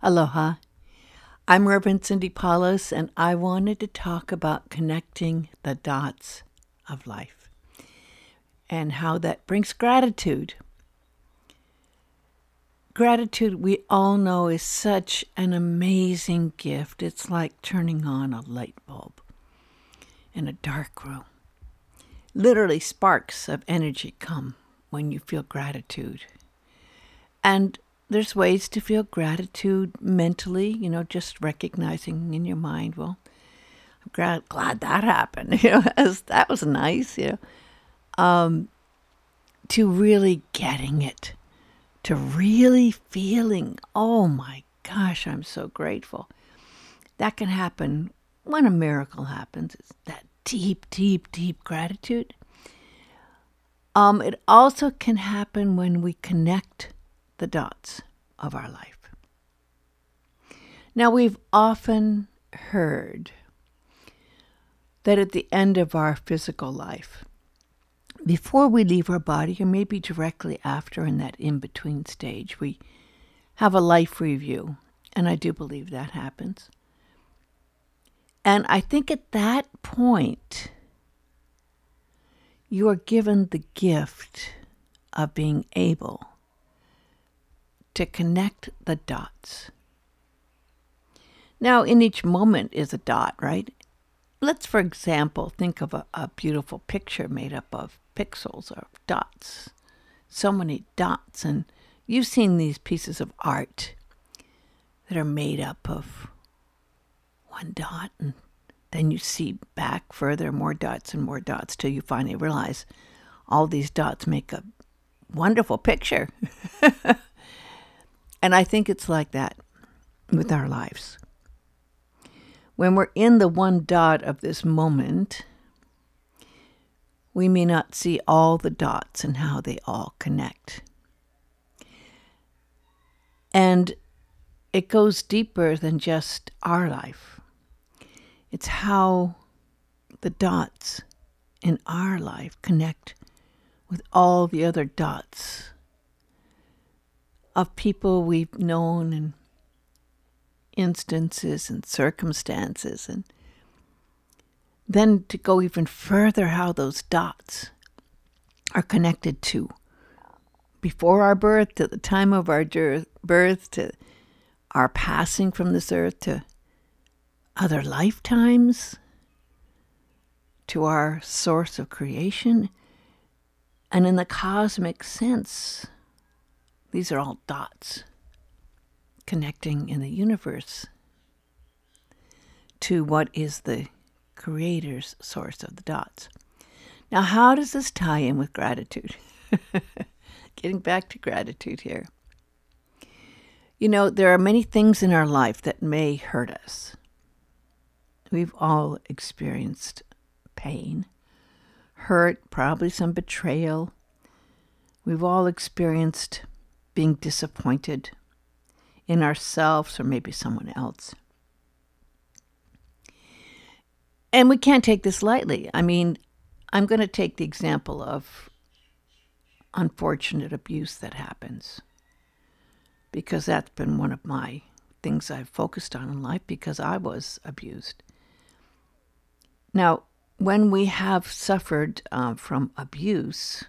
Aloha. I'm Reverend Cindy Paulus, and I wanted to talk about connecting the dots of life and how that brings gratitude. Gratitude, we all know, is such an amazing gift. It's like turning on a light bulb in a dark room. Literally, sparks of energy come when you feel gratitude. And there's ways to feel gratitude mentally, you know, just recognizing in your mind, well, I'm glad, glad that happened. You know, that was nice, you know. Um, to really getting it, to really feeling, oh my gosh, I'm so grateful. That can happen when a miracle happens. It's that deep, deep, deep gratitude. Um, it also can happen when we connect the dots of our life. Now, we've often heard that at the end of our physical life, before we leave our body, or maybe directly after in that in between stage, we have a life review. And I do believe that happens. And I think at that point, you are given the gift of being able to connect the dots. Now, in each moment is a dot, right? Let's, for example, think of a, a beautiful picture made up of pixels or dots. So many dots. And you've seen these pieces of art that are made up of one dot and then you see back further more dots and more dots till you finally realize all these dots make a wonderful picture. And I think it's like that with our lives. When we're in the one dot of this moment, we may not see all the dots and how they all connect. And it goes deeper than just our life. It's how the dots in our life connect with all the other dots of people we've known and instances and circumstances and then to go even further how those dots are connected to before our birth to the time of our birth to our passing from this earth to other lifetimes to our source of creation. And in the cosmic sense these are all dots connecting in the universe to what is the creator's source of the dots. Now, how does this tie in with gratitude? Getting back to gratitude here. You know, there are many things in our life that may hurt us. We've all experienced pain, hurt, probably some betrayal. We've all experienced being disappointed in ourselves or maybe someone else. And we can't take this lightly. I mean, I'm going to take the example of unfortunate abuse that happens because that's been one of my things I've focused on in life because I was abused. Now, when we have suffered uh, from abuse,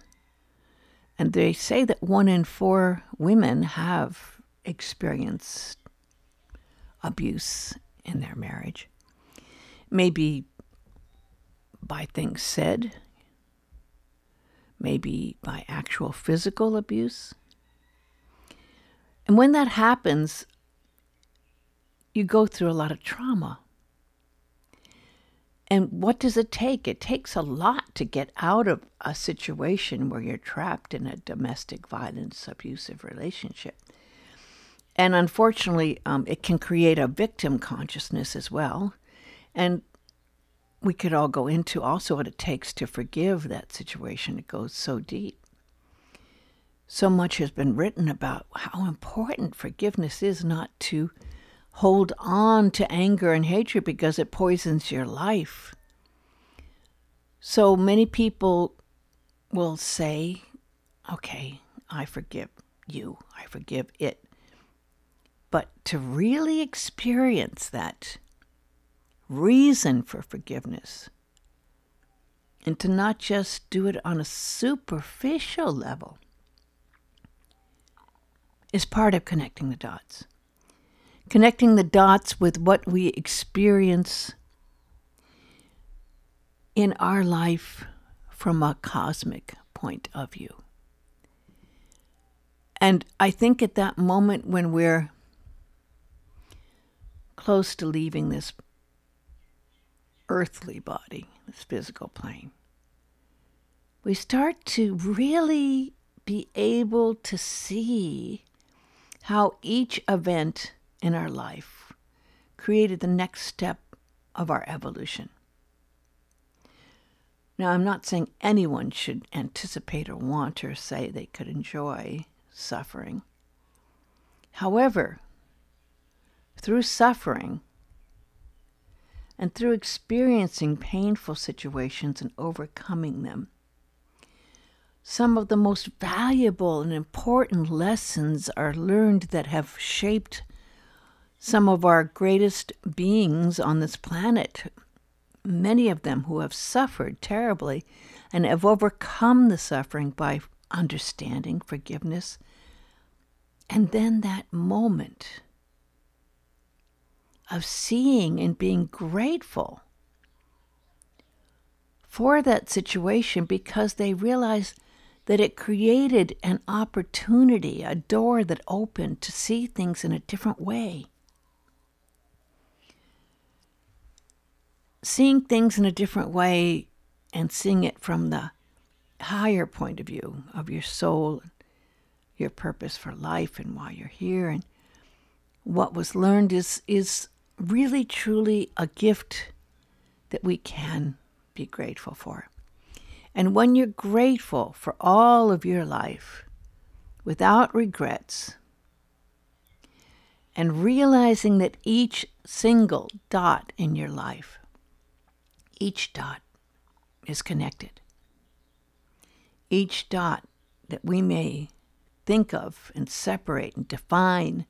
and they say that one in four women have experienced abuse in their marriage. Maybe by things said, maybe by actual physical abuse. And when that happens, you go through a lot of trauma. And what does it take? It takes a lot to get out of a situation where you're trapped in a domestic violence, abusive relationship. And unfortunately, um, it can create a victim consciousness as well. And we could all go into also what it takes to forgive that situation. It goes so deep. So much has been written about how important forgiveness is not to hold on to anger and hatred because it poisons your life. So many people will say, okay, I forgive you, I forgive it. But to really experience that reason for forgiveness and to not just do it on a superficial level is part of connecting the dots. Connecting the dots with what we experience in our life from a cosmic point of view. And I think at that moment when we're close to leaving this earthly body, this physical plane, we start to really be able to see how each event in our life created the next step of our evolution. Now, I'm not saying anyone should anticipate or want or say they could enjoy suffering. However, through suffering and through experiencing painful situations and overcoming them, some of the most valuable and important lessons are learned that have shaped some of our greatest beings on this planet. Many of them who have suffered terribly and have overcome the suffering by understanding, forgiveness, and then that moment of seeing and being grateful for that situation because they realize that it created an opportunity, a door that opened to see things in a different way. Seeing things in a different way and seeing it from the higher point of view of your soul, your purpose for life, and why you're here, and what was learned is is really truly a gift that we can be grateful for. And when you're grateful for all of your life without regrets, and realizing that each single dot in your life, each dot is connected. Each dot that we may think of and separate and define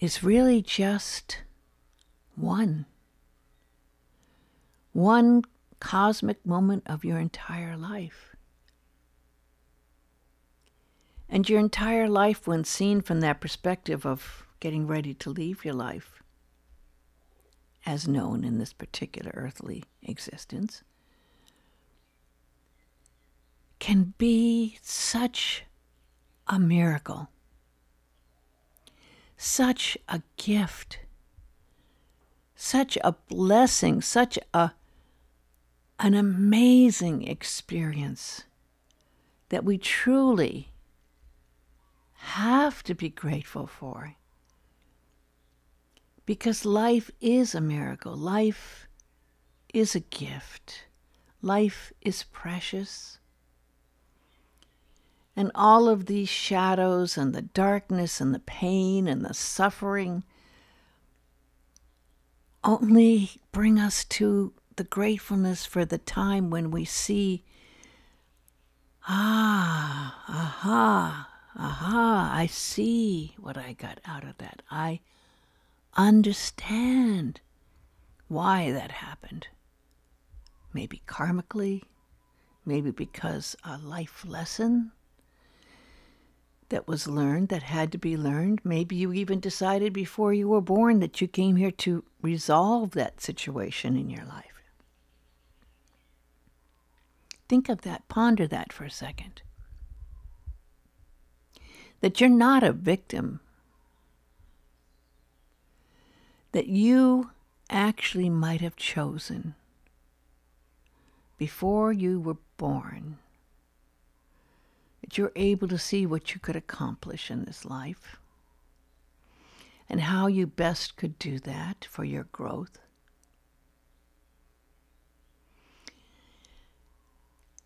is really just one. One cosmic moment of your entire life. And your entire life, when seen from that perspective of getting ready to leave your life, as known in this particular earthly existence, can be such a miracle, such a gift, such a blessing, such a an amazing experience that we truly have to be grateful for. Because life is a miracle, life is a gift, life is precious. And all of these shadows and the darkness and the pain and the suffering only bring us to the gratefulness for the time when we see, ah, aha, aha, I see what I got out of that. I understand why that happened. Maybe karmically, maybe because a life lesson that was learned that had to be learned. Maybe you even decided before you were born that you came here to resolve that situation in your life. Think of that, ponder that for a second. That you're not a victim, that you actually might have chosen before you were born, that you're able to see what you could accomplish in this life and how you best could do that for your growth.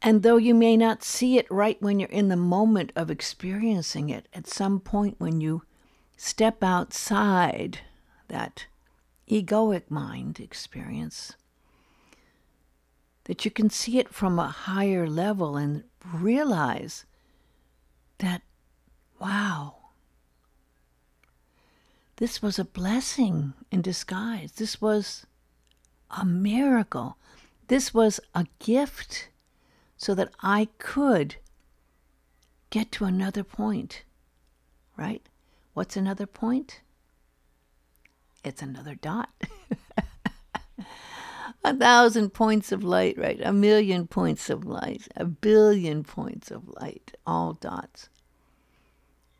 And though you may not see it right when you're in the moment of experiencing it, at some point when you step outside that egoic mind experience, that you can see it from a higher level and realize that, wow, This was a blessing in disguise. This was a miracle. This was a gift so that I could get to another point, right? What's another point? It's another dot. a thousand points of light, right? A million points of light, a billion points of light, all dots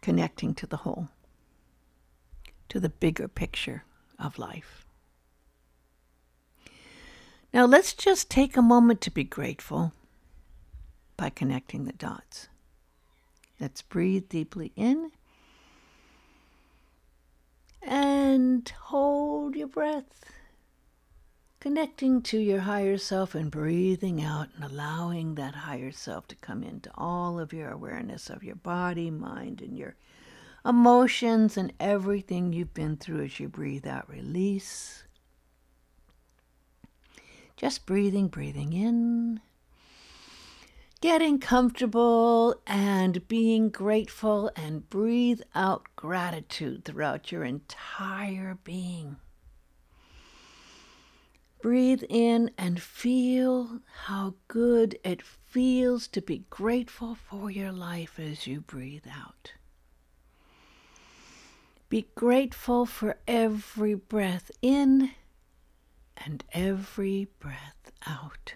connecting to the whole, to the bigger picture of life. Now let's just take a moment to be grateful by connecting the dots. Let's breathe deeply in and hold your breath connecting to your higher self and breathing out and allowing that higher self to come into all of your awareness of your body, mind, and your emotions and everything you've been through as you breathe out. Release. Just breathing, breathing in, getting comfortable and being grateful, and breathe out gratitude throughout your entire being. Breathe in and feel how good it feels to be grateful for your life as you breathe out. Be grateful for every breath in and every breath out.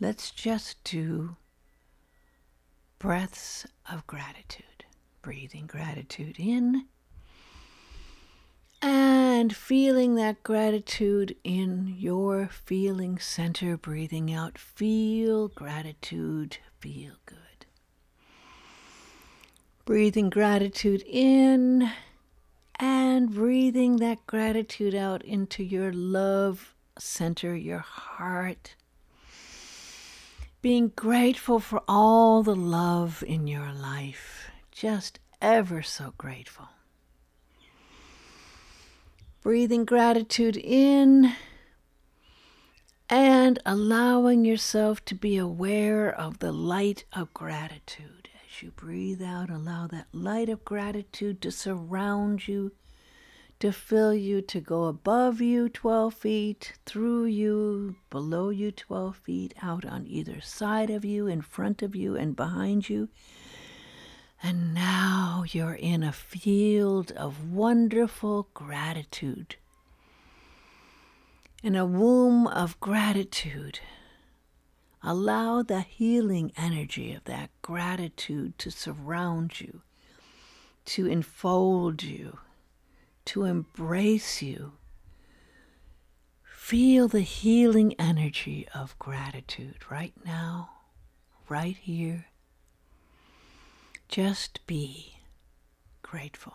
Let's just do breaths of gratitude. Breathing gratitude in and feeling that gratitude in your feeling center, breathing out. Feel gratitude, feel good. Breathing gratitude in and breathing that gratitude out into your love center, your heart. Being grateful for all the love in your life. Just ever so grateful. Breathing gratitude in and allowing yourself to be aware of the light of gratitude. As you breathe out, allow that light of gratitude to surround you, to fill you, to go above you 12 feet, through you, below you 12 feet, out on either side of you, in front of you, and behind you and now you're in a field of wonderful gratitude. In a womb of gratitude, allow the healing energy of that gratitude to surround you, to enfold you, to embrace you. Feel the healing energy of gratitude right now, right here just be grateful.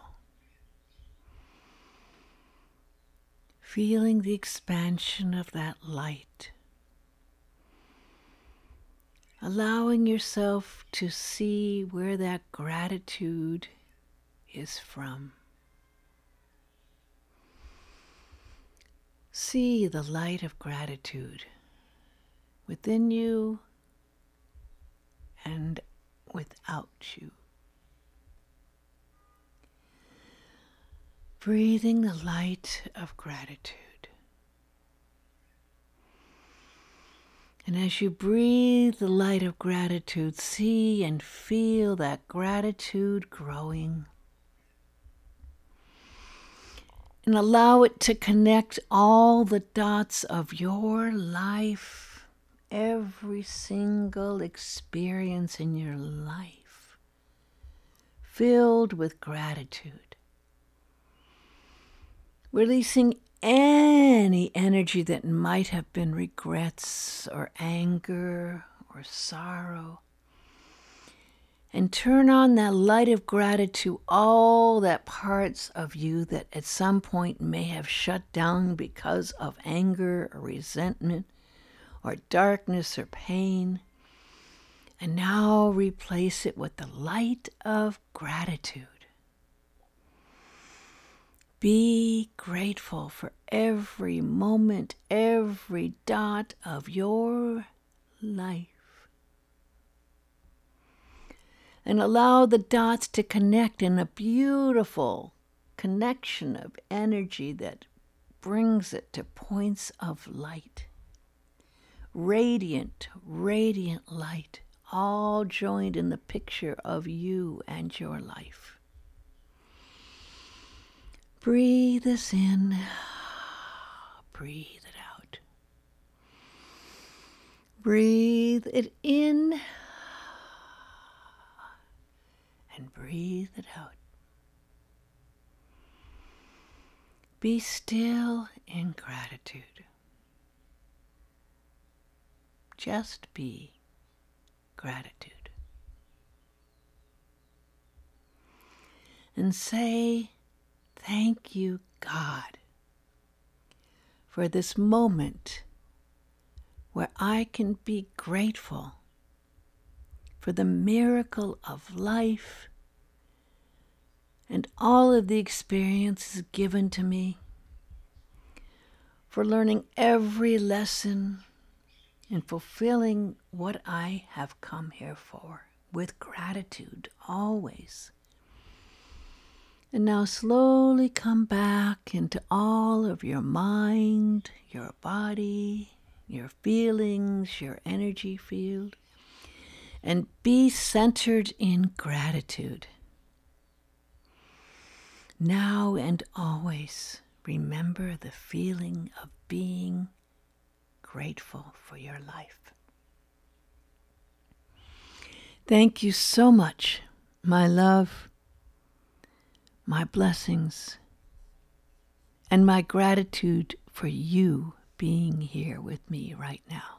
Feeling the expansion of that light. Allowing yourself to see where that gratitude is from. See the light of gratitude within you and without you. breathing the light of gratitude. And as you breathe the light of gratitude, see and feel that gratitude growing. And allow it to connect all the dots of your life, every single experience in your life, filled with gratitude releasing any energy that might have been regrets or anger or sorrow. And turn on that light of gratitude, all that parts of you that at some point may have shut down because of anger or resentment or darkness or pain. And now replace it with the light of gratitude. Be grateful for every moment, every dot of your life. And allow the dots to connect in a beautiful connection of energy that brings it to points of light. Radiant, radiant light, all joined in the picture of you and your life. Breathe this in, breathe it out. Breathe it in and breathe it out. Be still in gratitude. Just be gratitude. And say, Thank you, God, for this moment where I can be grateful for the miracle of life and all of the experiences given to me, for learning every lesson and fulfilling what I have come here for with gratitude always. And now slowly come back into all of your mind, your body, your feelings, your energy field, and be centered in gratitude. Now and always remember the feeling of being grateful for your life. Thank you so much, my love, my blessings, and my gratitude for you being here with me right now.